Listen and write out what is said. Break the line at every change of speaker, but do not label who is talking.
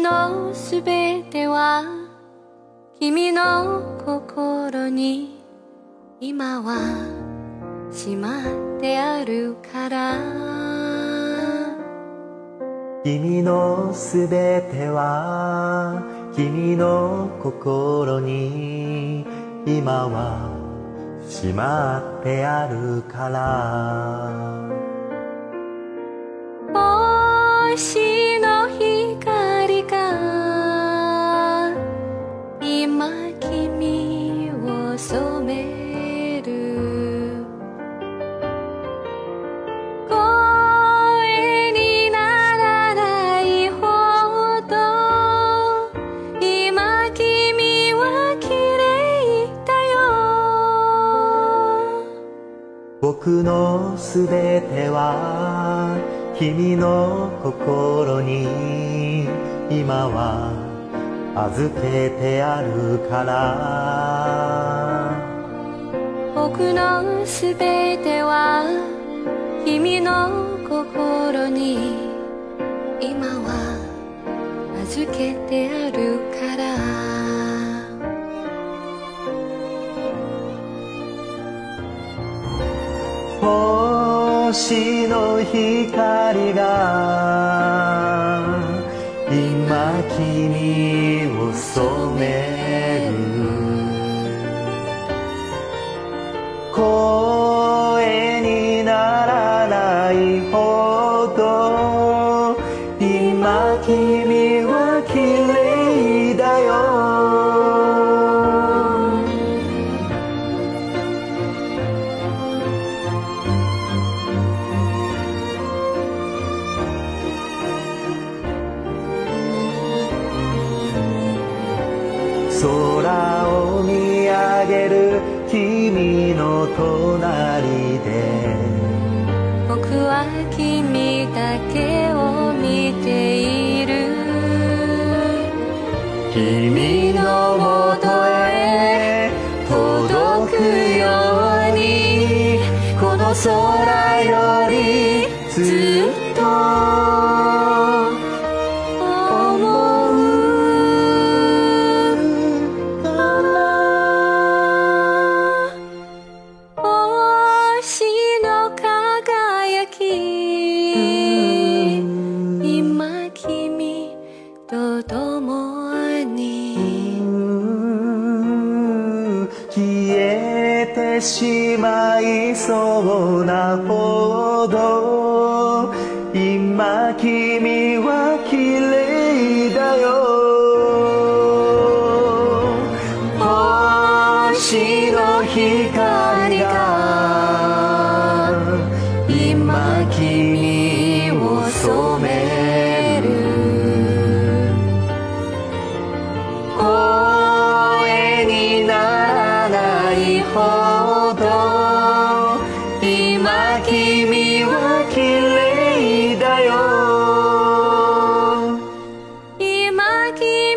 のすべては君の心に今はしまってあるから。
君のすべては君の心に今はしまってあるから。
星の
僕のすべては君の心に今は預けてあるから。
僕のすべては君の心に今は預けてあるから。
星の光が今君を染める。空を見上げる君の隣で。
僕は君だけを見ている。
君のもとへ届くように。この空よりずっとてしまいそうなほど。今君は keep